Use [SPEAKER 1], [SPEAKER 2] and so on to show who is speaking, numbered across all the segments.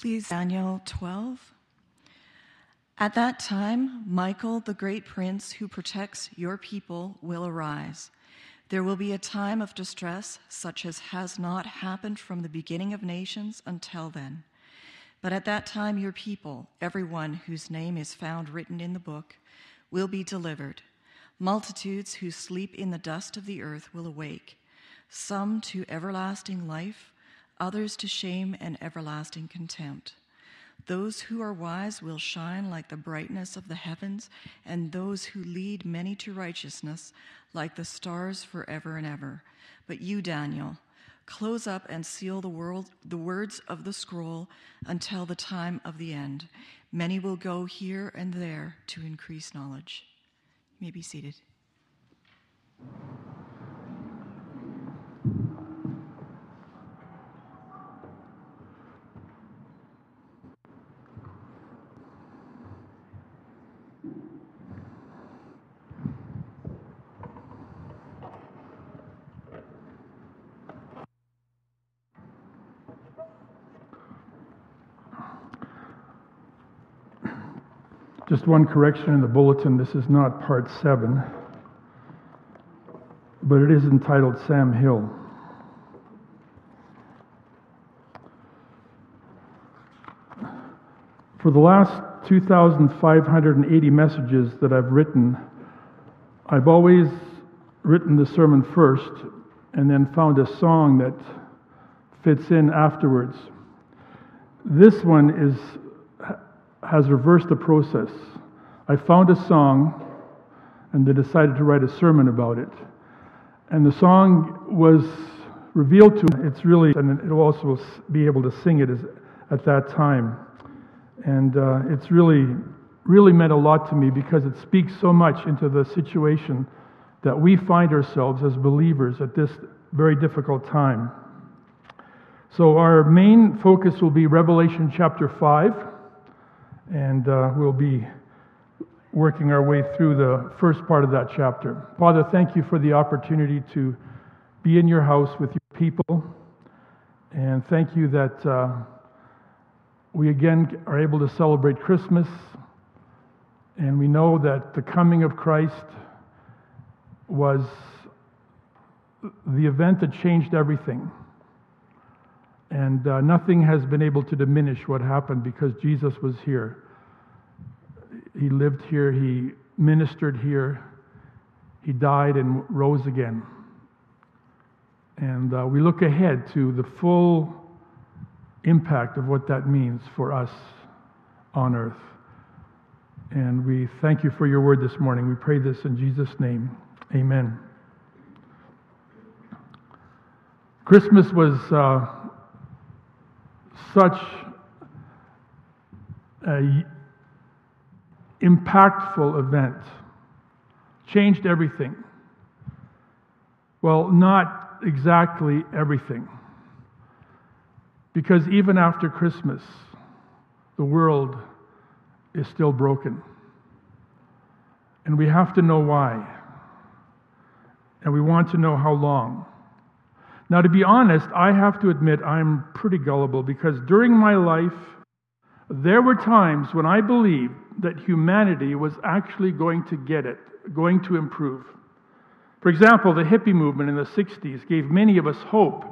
[SPEAKER 1] Please, Daniel 12. At that time, Michael, the great prince who protects your people, will arise. There will be a time of distress such as has not happened from the beginning of nations until then. But at that time, your people, everyone whose name is found written in the book, will be delivered. Multitudes who sleep in the dust of the earth will awake, some to everlasting life, others to shame and everlasting contempt. Those who are wise will shine like the brightness of the heavens, and those who lead many to righteousness like the stars forever and ever. But you, Daniel, close up and seal the, world, the words of the scroll until the time of the end. Many will go here and there to increase knowledge. You may be seated.
[SPEAKER 2] Just one correction in the bulletin this is not part seven, but it is entitled Sam Hill. For the last 2,580 messages that I've written, I've always written the sermon first and then found a song that fits in afterwards. This one is has reversed the process. I found a song and they decided to write a sermon about it. And the song was revealed to me. It's really, and it'll also be able to sing it at that time. And uh, it's really, really meant a lot to me because it speaks so much into the situation that we find ourselves as believers at this very difficult time. So, our main focus will be Revelation chapter 5 and uh, we'll be working our way through the first part of that chapter. Father, thank you for the opportunity to be in your house with your people, and thank you that uh, we again are able to celebrate Christmas, and we know that the coming of Christ was the event that changed everything. And uh, nothing has been able to diminish what happened because Jesus was here. He lived here, he ministered here, he died and rose again. And uh, we look ahead to the full impact of what that means for us on earth. And we thank you for your word this morning. We pray this in Jesus' name. Amen. Christmas was. Uh, such an impactful event, changed everything. Well, not exactly everything. Because even after Christmas, the world is still broken. And we have to know why. And we want to know how long. Now, to be honest, I have to admit I'm pretty gullible because during my life, there were times when I believed that humanity was actually going to get it, going to improve. For example, the hippie movement in the 60s gave many of us hope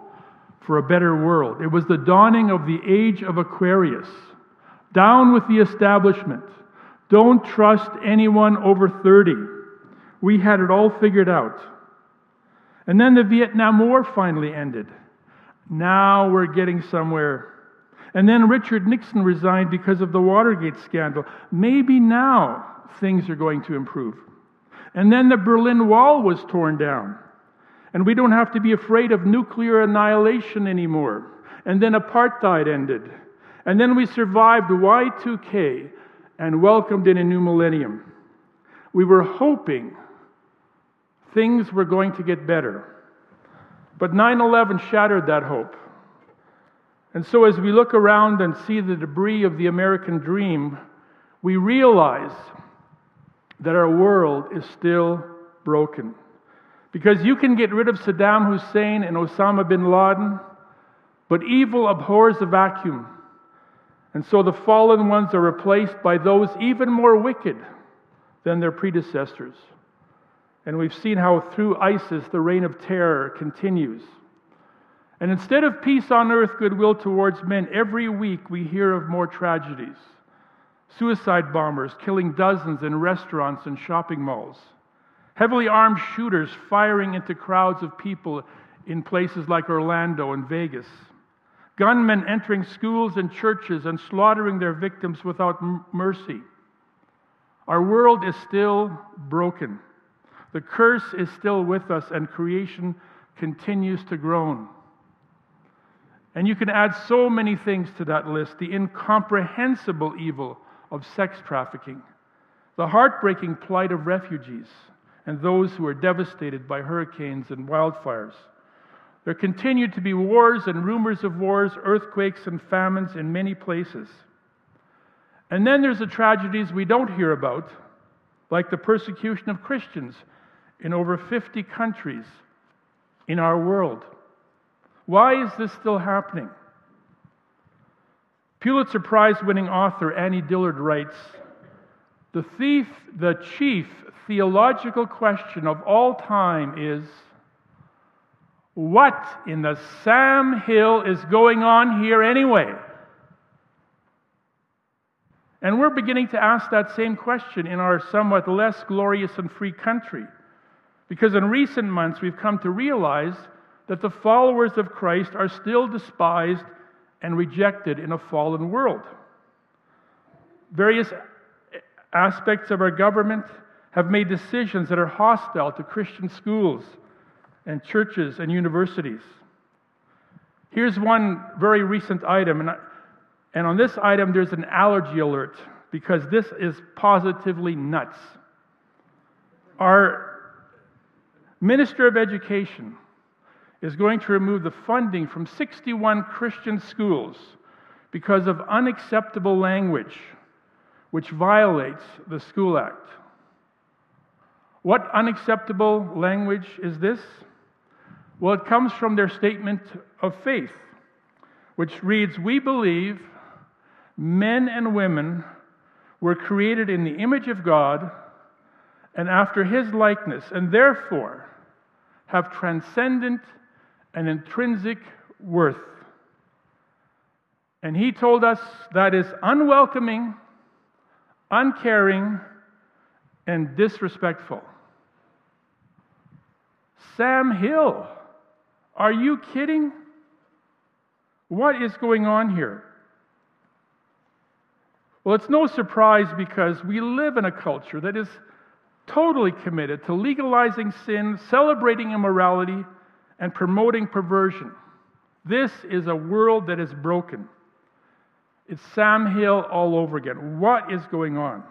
[SPEAKER 2] for a better world. It was the dawning of the age of Aquarius. Down with the establishment. Don't trust anyone over 30. We had it all figured out. And then the Vietnam War finally ended. Now we're getting somewhere. And then Richard Nixon resigned because of the Watergate scandal. Maybe now things are going to improve. And then the Berlin Wall was torn down. And we don't have to be afraid of nuclear annihilation anymore. And then apartheid ended. And then we survived Y2K and welcomed in a new millennium. We were hoping things were going to get better. But 9 11 shattered that hope. And so, as we look around and see the debris of the American dream, we realize that our world is still broken. Because you can get rid of Saddam Hussein and Osama bin Laden, but evil abhors a vacuum. And so the fallen ones are replaced by those even more wicked than their predecessors. And we've seen how through ISIS the reign of terror continues. And instead of peace on earth, goodwill towards men, every week we hear of more tragedies. Suicide bombers killing dozens in restaurants and shopping malls. Heavily armed shooters firing into crowds of people in places like Orlando and Vegas. Gunmen entering schools and churches and slaughtering their victims without mercy. Our world is still broken. The curse is still with us, and creation continues to groan. And you can add so many things to that list the incomprehensible evil of sex trafficking, the heartbreaking plight of refugees and those who are devastated by hurricanes and wildfires. There continue to be wars and rumors of wars, earthquakes and famines in many places. And then there's the tragedies we don't hear about, like the persecution of Christians in over 50 countries in our world. Why is this still happening? Pulitzer Prize winning author Annie Dillard writes The thief, the chief theological question of all time is what in the Sam Hill is going on here anyway? And we're beginning to ask that same question in our somewhat less glorious and free country. Because in recent months, we've come to realize that the followers of Christ are still despised and rejected in a fallen world. Various aspects of our government have made decisions that are hostile to Christian schools and churches and universities. Here's one very recent item, and, I, and on this item, there's an allergy alert because this is positively nuts. Our Minister of Education is going to remove the funding from 61 Christian schools because of unacceptable language which violates the School Act. What unacceptable language is this? Well, it comes from their statement of faith, which reads We believe men and women were created in the image of God and after his likeness, and therefore have transcendent and intrinsic worth. And he told us that is unwelcoming, uncaring, and disrespectful. Sam Hill, are you kidding? What is going on here? Well, it's no surprise because we live in a culture that is totally committed to legalizing sin, celebrating immorality, and promoting perversion. This is a world that is broken. It's Sam Hill all over again. What is going on?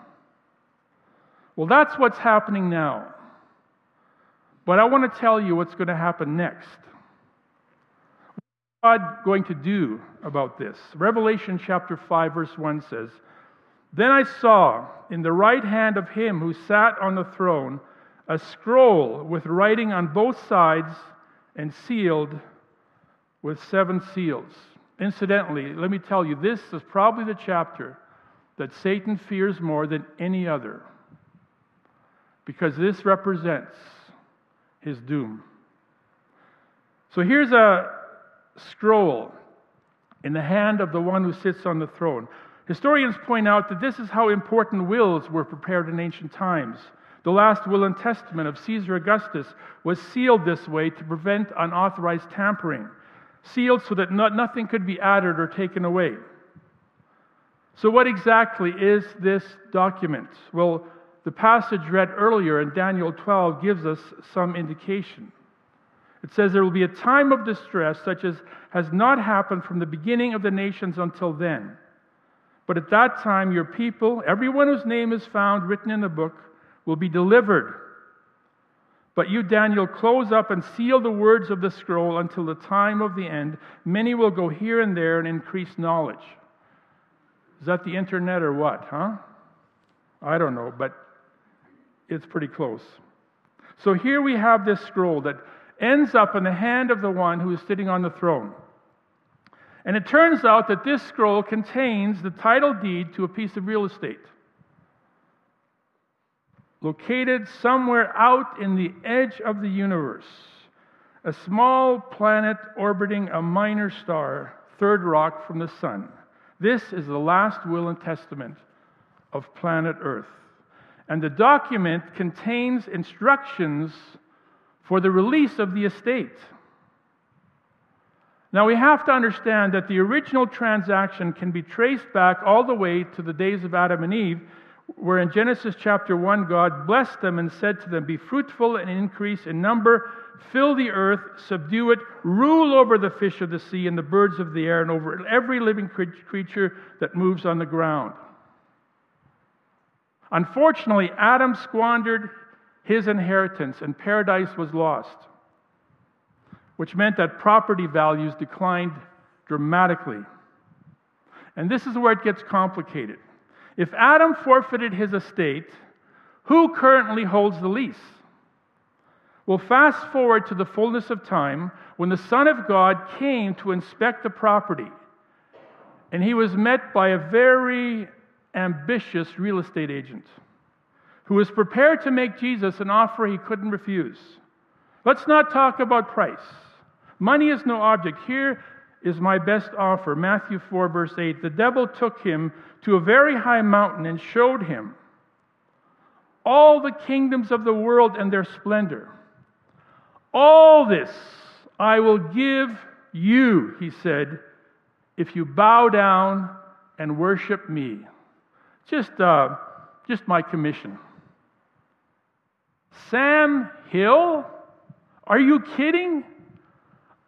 [SPEAKER 2] Well, that's what's happening now. But I want to tell you what's going to happen next. What is God going to do about this? Revelation chapter 5, verse 1 says, Then I saw in the right hand of him who sat on the throne a scroll with writing on both sides and sealed with seven seals. Incidentally, let me tell you, this is probably the chapter that Satan fears more than any other because this represents his doom. So here's a scroll in the hand of the one who sits on the throne. Historians point out that this is how important wills were prepared in ancient times. The last will and testament of Caesar Augustus was sealed this way to prevent unauthorized tampering, sealed so that not, nothing could be added or taken away. So, what exactly is this document? Well, the passage read earlier in Daniel 12 gives us some indication. It says there will be a time of distress such as has not happened from the beginning of the nations until then. But at that time, your people, everyone whose name is found written in the book, will be delivered. But you, Daniel, close up and seal the words of the scroll until the time of the end. Many will go here and there and increase knowledge. Is that the internet or what, huh? I don't know, but it's pretty close. So here we have this scroll that ends up in the hand of the one who is sitting on the throne. And it turns out that this scroll contains the title deed to a piece of real estate. Located somewhere out in the edge of the universe, a small planet orbiting a minor star, third rock from the sun. This is the last will and testament of planet Earth. And the document contains instructions for the release of the estate. Now, we have to understand that the original transaction can be traced back all the way to the days of Adam and Eve, where in Genesis chapter 1, God blessed them and said to them, Be fruitful and increase in number, fill the earth, subdue it, rule over the fish of the sea and the birds of the air, and over every living creature that moves on the ground. Unfortunately, Adam squandered his inheritance and paradise was lost, which meant that property values declined dramatically. And this is where it gets complicated. If Adam forfeited his estate, who currently holds the lease? Well, fast forward to the fullness of time when the Son of God came to inspect the property. And he was met by a very ambitious real estate agent who was prepared to make Jesus an offer he couldn't refuse. Let's not talk about price. Money is no object. Here is my best offer. Matthew 4, verse 8. The devil took him to a very high mountain and showed him all the kingdoms of the world and their splendor. All this I will give you, he said, if you bow down and worship me. Just, uh, just my commission. Sam Hill? Are you kidding?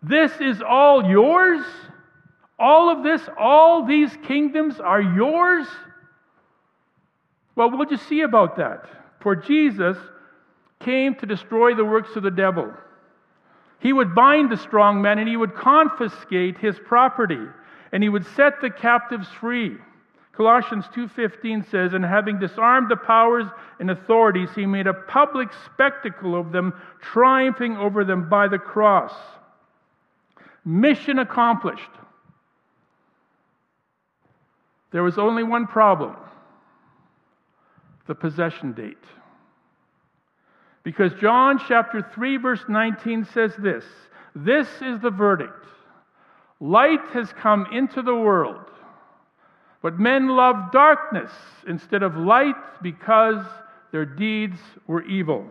[SPEAKER 2] This is all yours? All of this, all these kingdoms are yours? Well, we'll just see about that. For Jesus came to destroy the works of the devil. He would bind the strong man and he would confiscate his property and he would set the captives free. Colossians 2:15 says, "And having disarmed the powers and authorities, he made a public spectacle of them, triumphing over them by the cross." Mission accomplished. There was only one problem. The possession date. Because John chapter 3 verse 19 says this, this is the verdict. Light has come into the world but men loved darkness instead of light because their deeds were evil.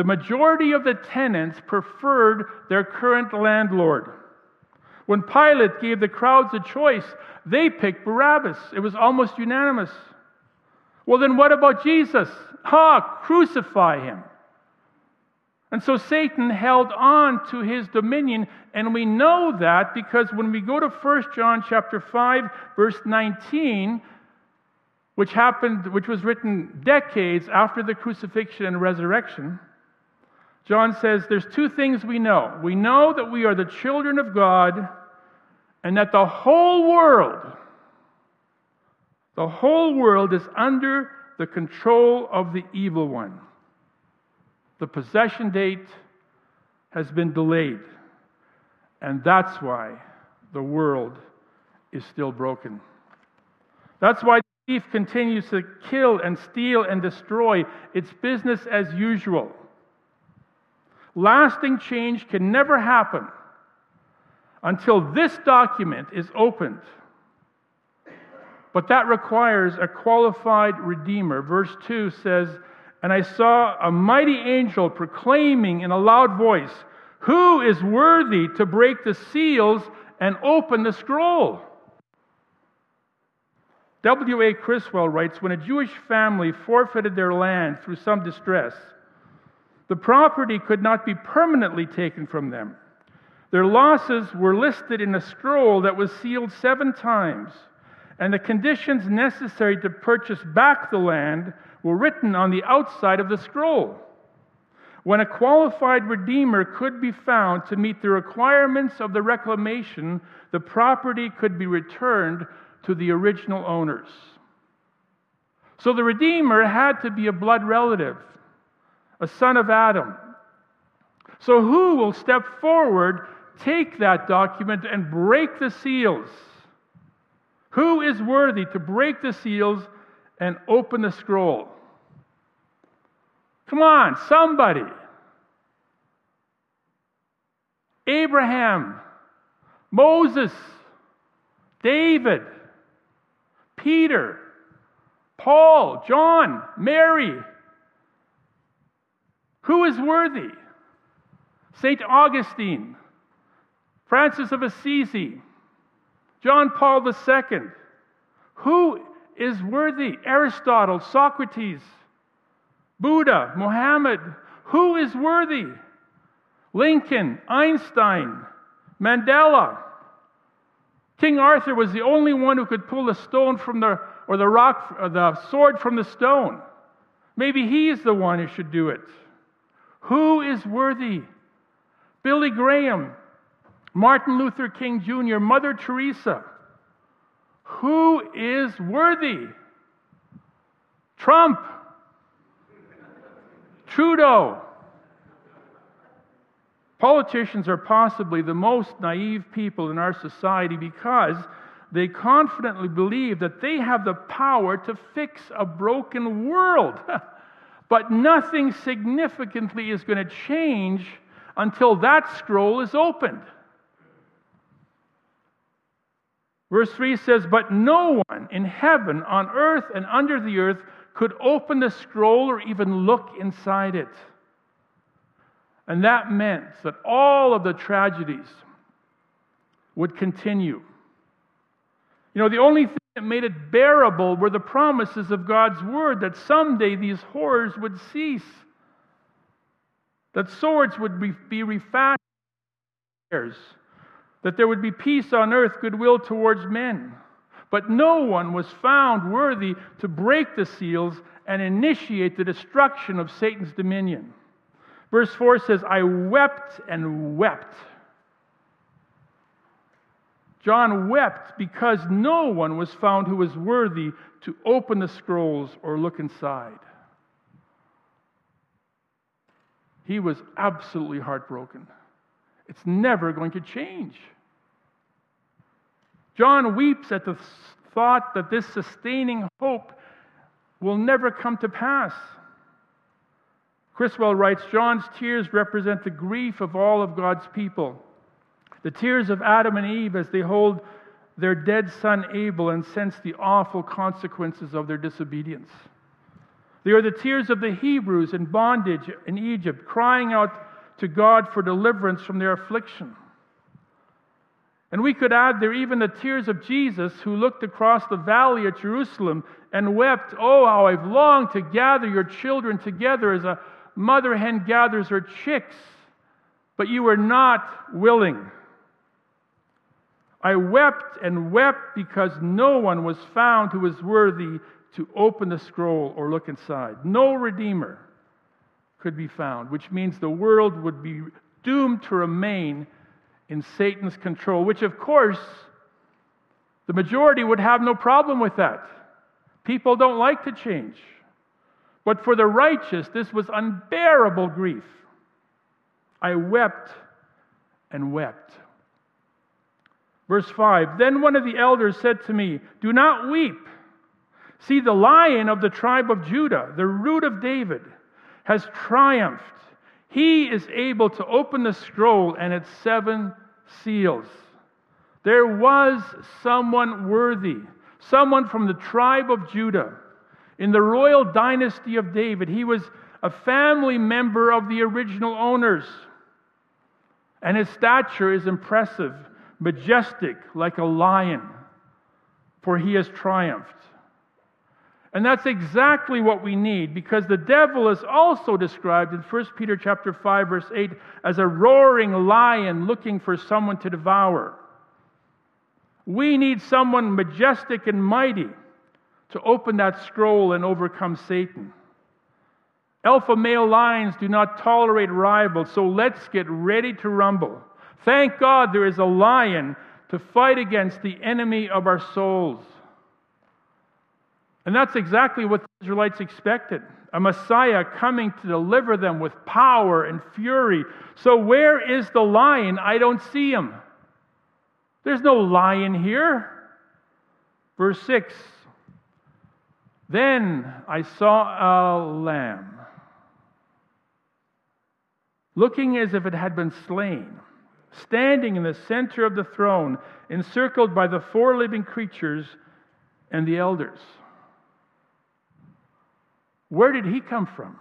[SPEAKER 2] The majority of the tenants preferred their current landlord. When Pilate gave the crowds a choice, they picked Barabbas. It was almost unanimous. Well, then what about Jesus? Ha, crucify him. And so Satan held on to his dominion, and we know that because when we go to 1 John chapter 5, verse 19, which happened, which was written decades after the crucifixion and resurrection, John says there's two things we know. We know that we are the children of God, and that the whole world, the whole world is under the control of the evil one. The possession date has been delayed. And that's why the world is still broken. That's why the thief continues to kill and steal and destroy. It's business as usual. Lasting change can never happen until this document is opened. But that requires a qualified redeemer. Verse 2 says, and I saw a mighty angel proclaiming in a loud voice, Who is worthy to break the seals and open the scroll? W.A. Criswell writes When a Jewish family forfeited their land through some distress, the property could not be permanently taken from them. Their losses were listed in a scroll that was sealed seven times, and the conditions necessary to purchase back the land were written on the outside of the scroll. When a qualified redeemer could be found to meet the requirements of the reclamation, the property could be returned to the original owners. So the redeemer had to be a blood relative, a son of Adam. So who will step forward take that document and break the seals? Who is worthy to break the seals and open the scroll? Come on, somebody. Abraham, Moses, David, Peter, Paul, John, Mary. Who is worthy? St. Augustine, Francis of Assisi, John Paul II. Who is worthy? Aristotle, Socrates, Buddha, Muhammad. Who is worthy? Lincoln, Einstein, Mandela. King Arthur was the only one who could pull the stone from the, or the rock, or the sword from the stone. Maybe he is the one who should do it. Who is worthy? Billy Graham, Martin Luther King Jr., Mother Teresa. Who is worthy? Trump, Trudeau. Politicians are possibly the most naive people in our society because they confidently believe that they have the power to fix a broken world. but nothing significantly is going to change until that scroll is opened. Verse 3 says, But no one in heaven, on earth, and under the earth could open the scroll or even look inside it. And that meant that all of the tragedies would continue. You know, the only thing that made it bearable were the promises of God's word that someday these horrors would cease, that swords would be refashioned, that there would be peace on earth, goodwill towards men. But no one was found worthy to break the seals and initiate the destruction of Satan's dominion. Verse 4 says, I wept and wept. John wept because no one was found who was worthy to open the scrolls or look inside. He was absolutely heartbroken. It's never going to change. John weeps at the thought that this sustaining hope will never come to pass. Criswell writes John's tears represent the grief of all of God's people. The tears of Adam and Eve as they hold their dead son Abel and sense the awful consequences of their disobedience. They are the tears of the Hebrews in bondage in Egypt, crying out to God for deliverance from their affliction. And we could add there even the tears of Jesus, who looked across the valley at Jerusalem and wept, Oh, how I've longed to gather your children together as a mother hen gathers her chicks, but you were not willing. I wept and wept because no one was found who was worthy to open the scroll or look inside. No Redeemer could be found, which means the world would be doomed to remain in Satan's control, which, of course, the majority would have no problem with that. People don't like to change. But for the righteous, this was unbearable grief. I wept and wept. Verse 5 Then one of the elders said to me, Do not weep. See, the lion of the tribe of Judah, the root of David, has triumphed. He is able to open the scroll and its seven seals. There was someone worthy, someone from the tribe of Judah in the royal dynasty of David. He was a family member of the original owners. And his stature is impressive, majestic, like a lion, for he has triumphed. And that's exactly what we need because the devil is also described in 1 Peter chapter 5 verse 8 as a roaring lion looking for someone to devour. We need someone majestic and mighty to open that scroll and overcome Satan. Alpha male lions do not tolerate rivals, so let's get ready to rumble. Thank God there is a lion to fight against the enemy of our souls. And that's exactly what the Israelites expected a Messiah coming to deliver them with power and fury. So, where is the lion? I don't see him. There's no lion here. Verse 6 Then I saw a lamb, looking as if it had been slain, standing in the center of the throne, encircled by the four living creatures and the elders. Where did he come from?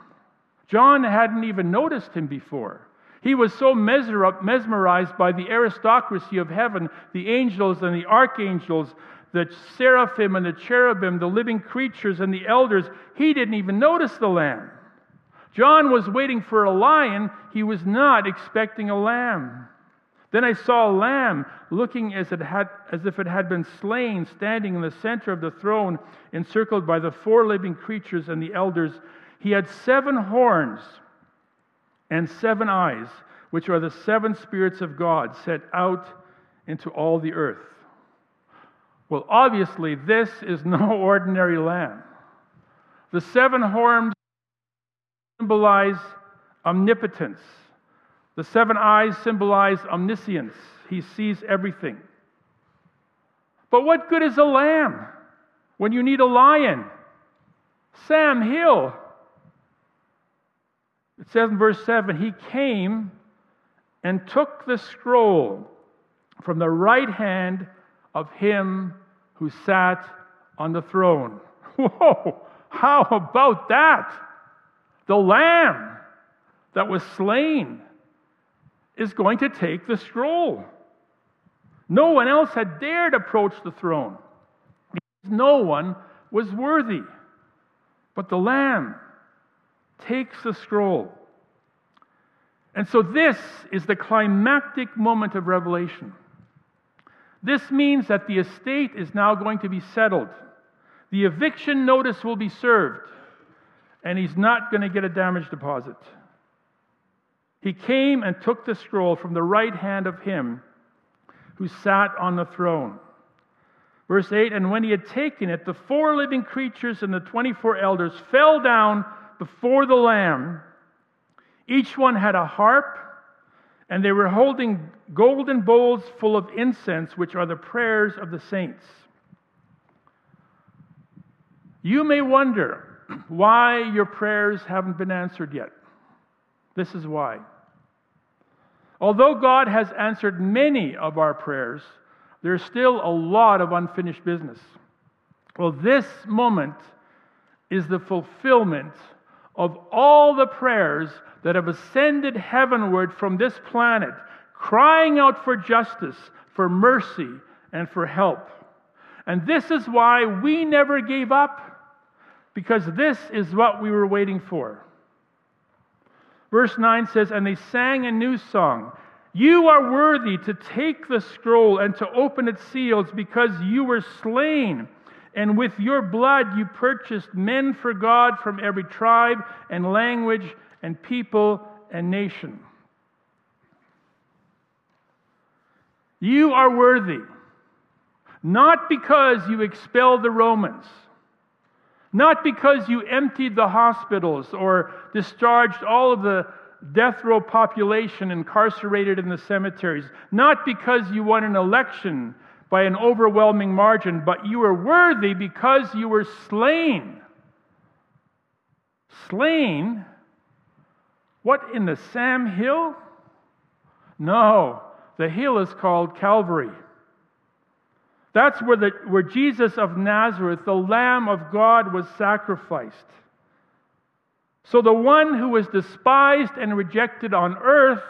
[SPEAKER 2] John hadn't even noticed him before. He was so mesmerized by the aristocracy of heaven, the angels and the archangels, the seraphim and the cherubim, the living creatures and the elders, he didn't even notice the lamb. John was waiting for a lion, he was not expecting a lamb. Then I saw a lamb looking as, it had, as if it had been slain, standing in the center of the throne, encircled by the four living creatures and the elders. He had seven horns and seven eyes, which are the seven spirits of God set out into all the earth. Well, obviously, this is no ordinary lamb. The seven horns symbolize omnipotence. The seven eyes symbolize omniscience. He sees everything. But what good is a lamb when you need a lion? Sam Hill. It says in verse 7 He came and took the scroll from the right hand of him who sat on the throne. Whoa! How about that? The lamb that was slain is going to take the scroll. No one else had dared approach the throne because no one was worthy. But the Lamb takes the scroll. And so this is the climactic moment of Revelation. This means that the estate is now going to be settled. The eviction notice will be served, and he's not going to get a damage deposit. He came and took the scroll from the right hand of him who sat on the throne. Verse 8 And when he had taken it, the four living creatures and the 24 elders fell down before the Lamb. Each one had a harp, and they were holding golden bowls full of incense, which are the prayers of the saints. You may wonder why your prayers haven't been answered yet. This is why. Although God has answered many of our prayers, there's still a lot of unfinished business. Well, this moment is the fulfillment of all the prayers that have ascended heavenward from this planet, crying out for justice, for mercy, and for help. And this is why we never gave up, because this is what we were waiting for. Verse 9 says, And they sang a new song. You are worthy to take the scroll and to open its seals because you were slain. And with your blood you purchased men for God from every tribe and language and people and nation. You are worthy, not because you expelled the Romans not because you emptied the hospitals or discharged all of the death row population incarcerated in the cemeteries. Not because you won an election by an overwhelming margin, but you were worthy because you were slain. Slain? What, in the Sam Hill? No, the hill is called Calvary. That's where, the, where Jesus of Nazareth, the Lamb of God, was sacrificed. So the one who was despised and rejected on earth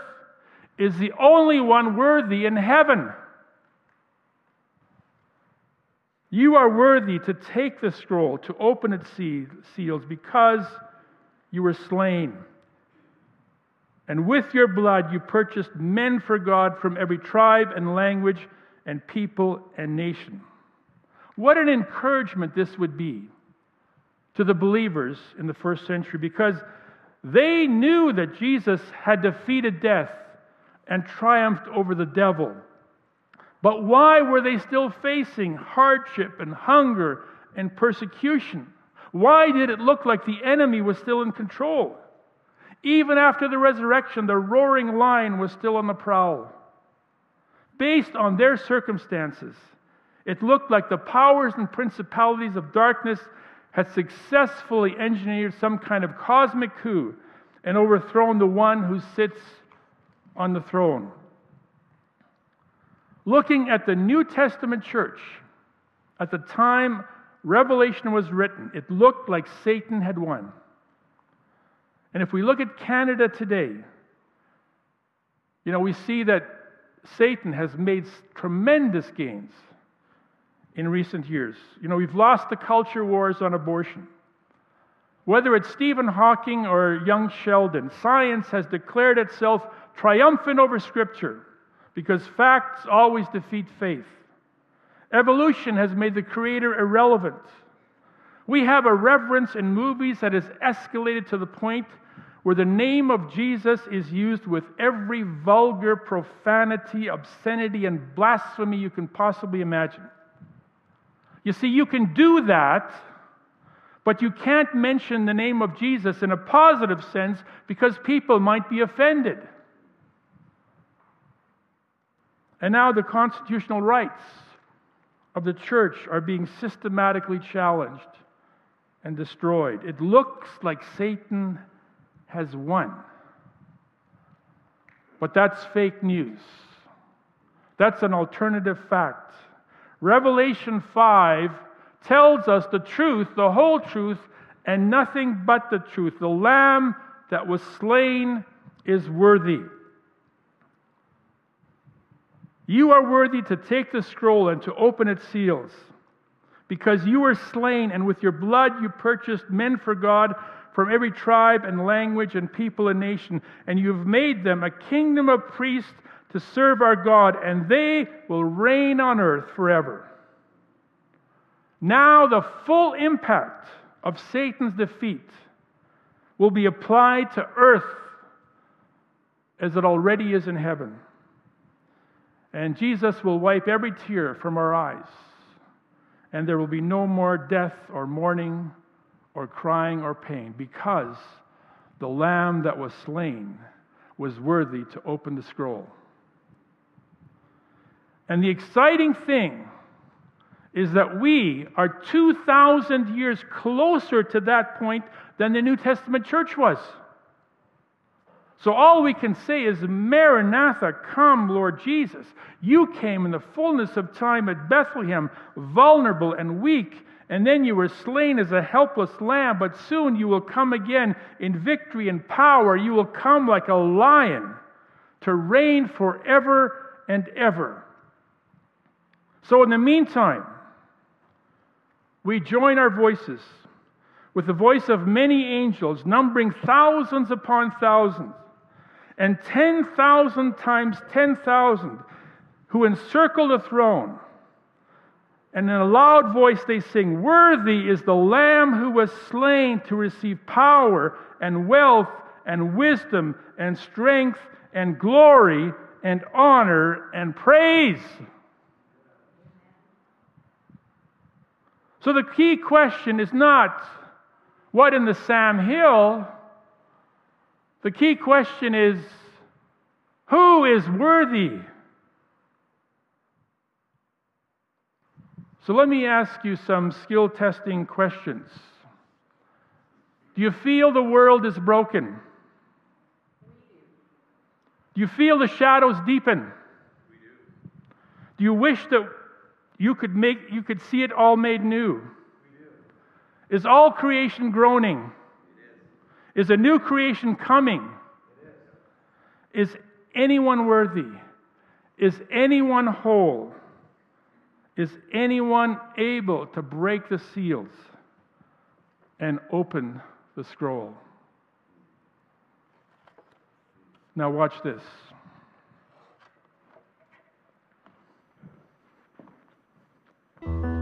[SPEAKER 2] is the only one worthy in heaven. You are worthy to take the scroll, to open its seals, because you were slain. And with your blood you purchased men for God from every tribe and language and people and nation. What an encouragement this would be to the believers in the first century because they knew that Jesus had defeated death and triumphed over the devil. But why were they still facing hardship and hunger and persecution? Why did it look like the enemy was still in control? Even after the resurrection, the roaring lion was still on the prowl. Based on their circumstances, it looked like the powers and principalities of darkness had successfully engineered some kind of cosmic coup and overthrown the one who sits on the throne. Looking at the New Testament church, at the time Revelation was written, it looked like Satan had won. And if we look at Canada today, you know, we see that Satan has made tremendous gains in recent years. You know, we've lost the culture wars on abortion. Whether it's Stephen Hawking or young Sheldon, science has declared itself triumphant over Scripture because facts always defeat faith. Evolution has made the Creator irrelevant. We have a reverence in movies that has escalated to the point where the name of Jesus is used with every vulgar profanity, obscenity, and blasphemy you can possibly imagine. You see, you can do that, but you can't mention the name of Jesus in a positive sense because people might be offended. And now the constitutional rights of the church are being systematically challenged and destroyed. It looks like Satan has won. But that's fake news. That's an alternative fact. Revelation 5 tells us the truth, the whole truth, and nothing but the truth. The Lamb that was slain is worthy. You are worthy to take the scroll and to open its seals, because you were slain, and with your blood you purchased men for God from every tribe and language and people and nation, and you've made them a kingdom of priests to serve our God, and they will reign on earth forever. Now, the full impact of Satan's defeat will be applied to earth as it already is in heaven. And Jesus will wipe every tear from our eyes, and there will be no more death or mourning or crying or pain because the Lamb that was slain was worthy to open the scroll. And the exciting thing is that we are 2,000 years closer to that point than the New Testament church was. So all we can say is, Maranatha, come, Lord Jesus. You came in the fullness of time at Bethlehem, vulnerable and weak, and then you were slain as a helpless lamb, but soon you will come again in victory and power. You will come like a lion to reign forever and ever. So, in the meantime, we join our voices with the voice of many angels, numbering thousands upon thousands, and 10,000 times 10,000 who encircle the throne. And in a loud voice they sing, Worthy is the Lamb who was slain to receive power and wealth and wisdom and strength and glory and honor and praise. So the key question is not what in the Sam Hill. The key question is who is worthy? So let me ask you some skill testing questions. Do you feel the world is broken? Do you feel the shadows deepen? Do you wish that you could make you could see it all made new. Is all creation groaning? Is a new creation coming? Is anyone worthy? Is anyone whole? Is anyone able to break the seals and open the scroll? Now, watch this.
[SPEAKER 3] shadows deepen.